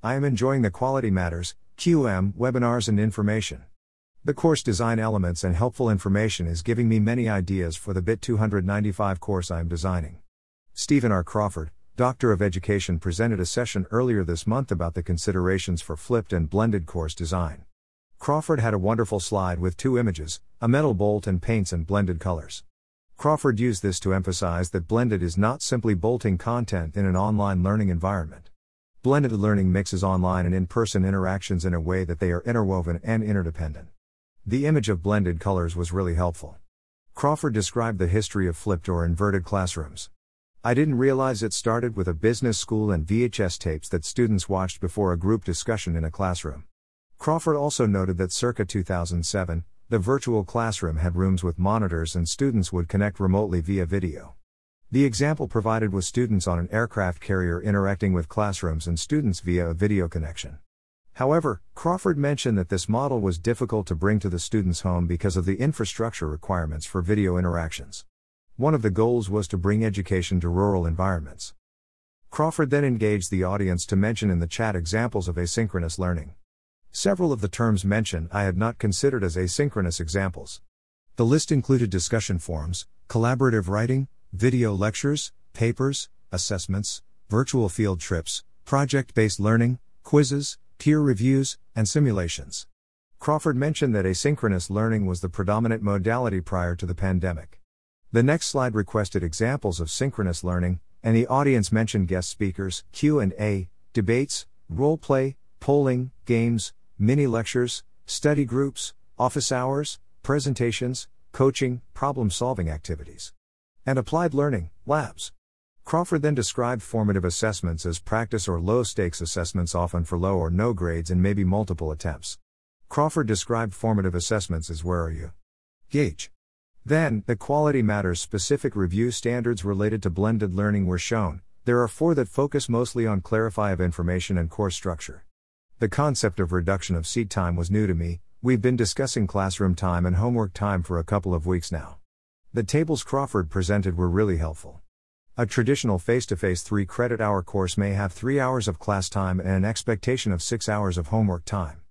I am enjoying the Quality Matters, QM, webinars and information. The course design elements and helpful information is giving me many ideas for the BIT 295 course I am designing. Stephen R. Crawford, Doctor of Education, presented a session earlier this month about the considerations for flipped and blended course design. Crawford had a wonderful slide with two images, a metal bolt and paints and blended colors. Crawford used this to emphasize that blended is not simply bolting content in an online learning environment. Blended learning mixes online and in person interactions in a way that they are interwoven and interdependent. The image of blended colors was really helpful. Crawford described the history of flipped or inverted classrooms. I didn't realize it started with a business school and VHS tapes that students watched before a group discussion in a classroom. Crawford also noted that circa 2007, the virtual classroom had rooms with monitors and students would connect remotely via video. The example provided was students on an aircraft carrier interacting with classrooms and students via a video connection. However, Crawford mentioned that this model was difficult to bring to the student's home because of the infrastructure requirements for video interactions. One of the goals was to bring education to rural environments. Crawford then engaged the audience to mention in the chat examples of asynchronous learning. Several of the terms mentioned I had not considered as asynchronous examples. The list included discussion forums, collaborative writing, video lectures, papers, assessments, virtual field trips, project based learning, quizzes, peer reviews, and simulations. Crawford mentioned that asynchronous learning was the predominant modality prior to the pandemic. The next slide requested examples of synchronous learning, and the audience mentioned guest speakers, Q&A, debates, role play, polling, games, mini lectures, study groups, office hours, presentations, coaching, problem solving activities, and applied learning, labs. Crawford then described formative assessments as practice or low stakes assessments, often for low or no grades and maybe multiple attempts. Crawford described formative assessments as where are you? Gauge. Then, the quality matters specific review standards related to blended learning were shown. There are four that focus mostly on clarify of information and course structure. The concept of reduction of seat time was new to me, we've been discussing classroom time and homework time for a couple of weeks now. The tables Crawford presented were really helpful. A traditional face to face three credit hour course may have three hours of class time and an expectation of six hours of homework time.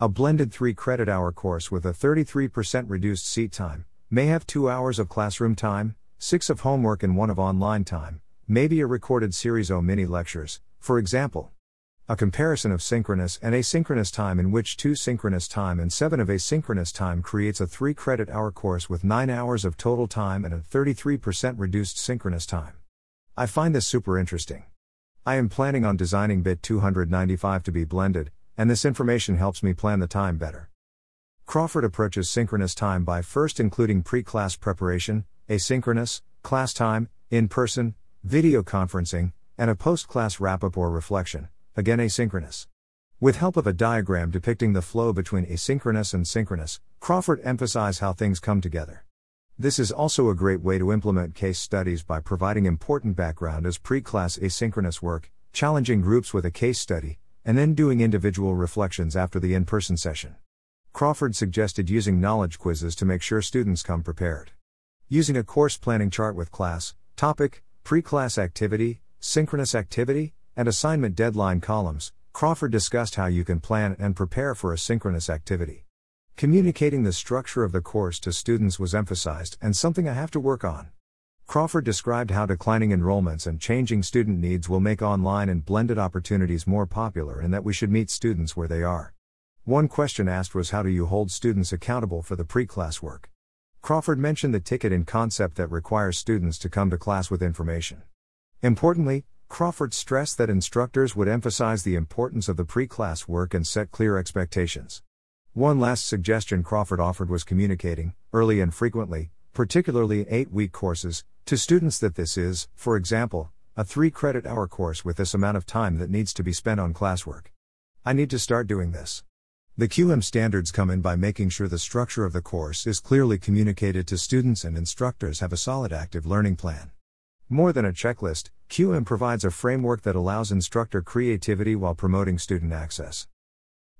A blended three credit hour course with a 33% reduced seat time may have two hours of classroom time, six of homework, and one of online time, maybe a recorded series of mini lectures, for example. A comparison of synchronous and asynchronous time, in which two synchronous time and seven of asynchronous time creates a three credit hour course with nine hours of total time and a 33% reduced synchronous time. I find this super interesting. I am planning on designing bit 295 to be blended, and this information helps me plan the time better. Crawford approaches synchronous time by first including pre class preparation, asynchronous, class time, in person, video conferencing, and a post class wrap up or reflection again asynchronous. With help of a diagram depicting the flow between asynchronous and synchronous, Crawford emphasized how things come together. This is also a great way to implement case studies by providing important background as pre class asynchronous work, challenging groups with a case study, and then doing individual reflections after the in person session. Crawford suggested using knowledge quizzes to make sure students come prepared. Using a course planning chart with class, topic, pre class activity, synchronous activity, and assignment deadline columns, Crawford discussed how you can plan and prepare for a synchronous activity. Communicating the structure of the course to students was emphasized and something I have to work on. Crawford described how declining enrollments and changing student needs will make online and blended opportunities more popular and that we should meet students where they are. One question asked was how do you hold students accountable for the pre class work? Crawford mentioned the ticket in concept that requires students to come to class with information. Importantly, Crawford stressed that instructors would emphasize the importance of the pre class work and set clear expectations. One last suggestion Crawford offered was communicating, early and frequently, particularly eight week courses, to students that this is, for example, a three credit hour course with this amount of time that needs to be spent on classwork. I need to start doing this. The QM standards come in by making sure the structure of the course is clearly communicated to students and instructors have a solid active learning plan. More than a checklist, QM provides a framework that allows instructor creativity while promoting student access.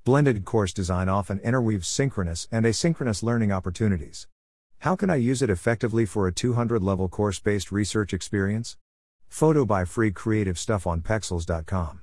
Blended course design often interweaves synchronous and asynchronous learning opportunities. How can I use it effectively for a 200 level course based research experience? Photo by Free Creative Stuff on Pexels.com.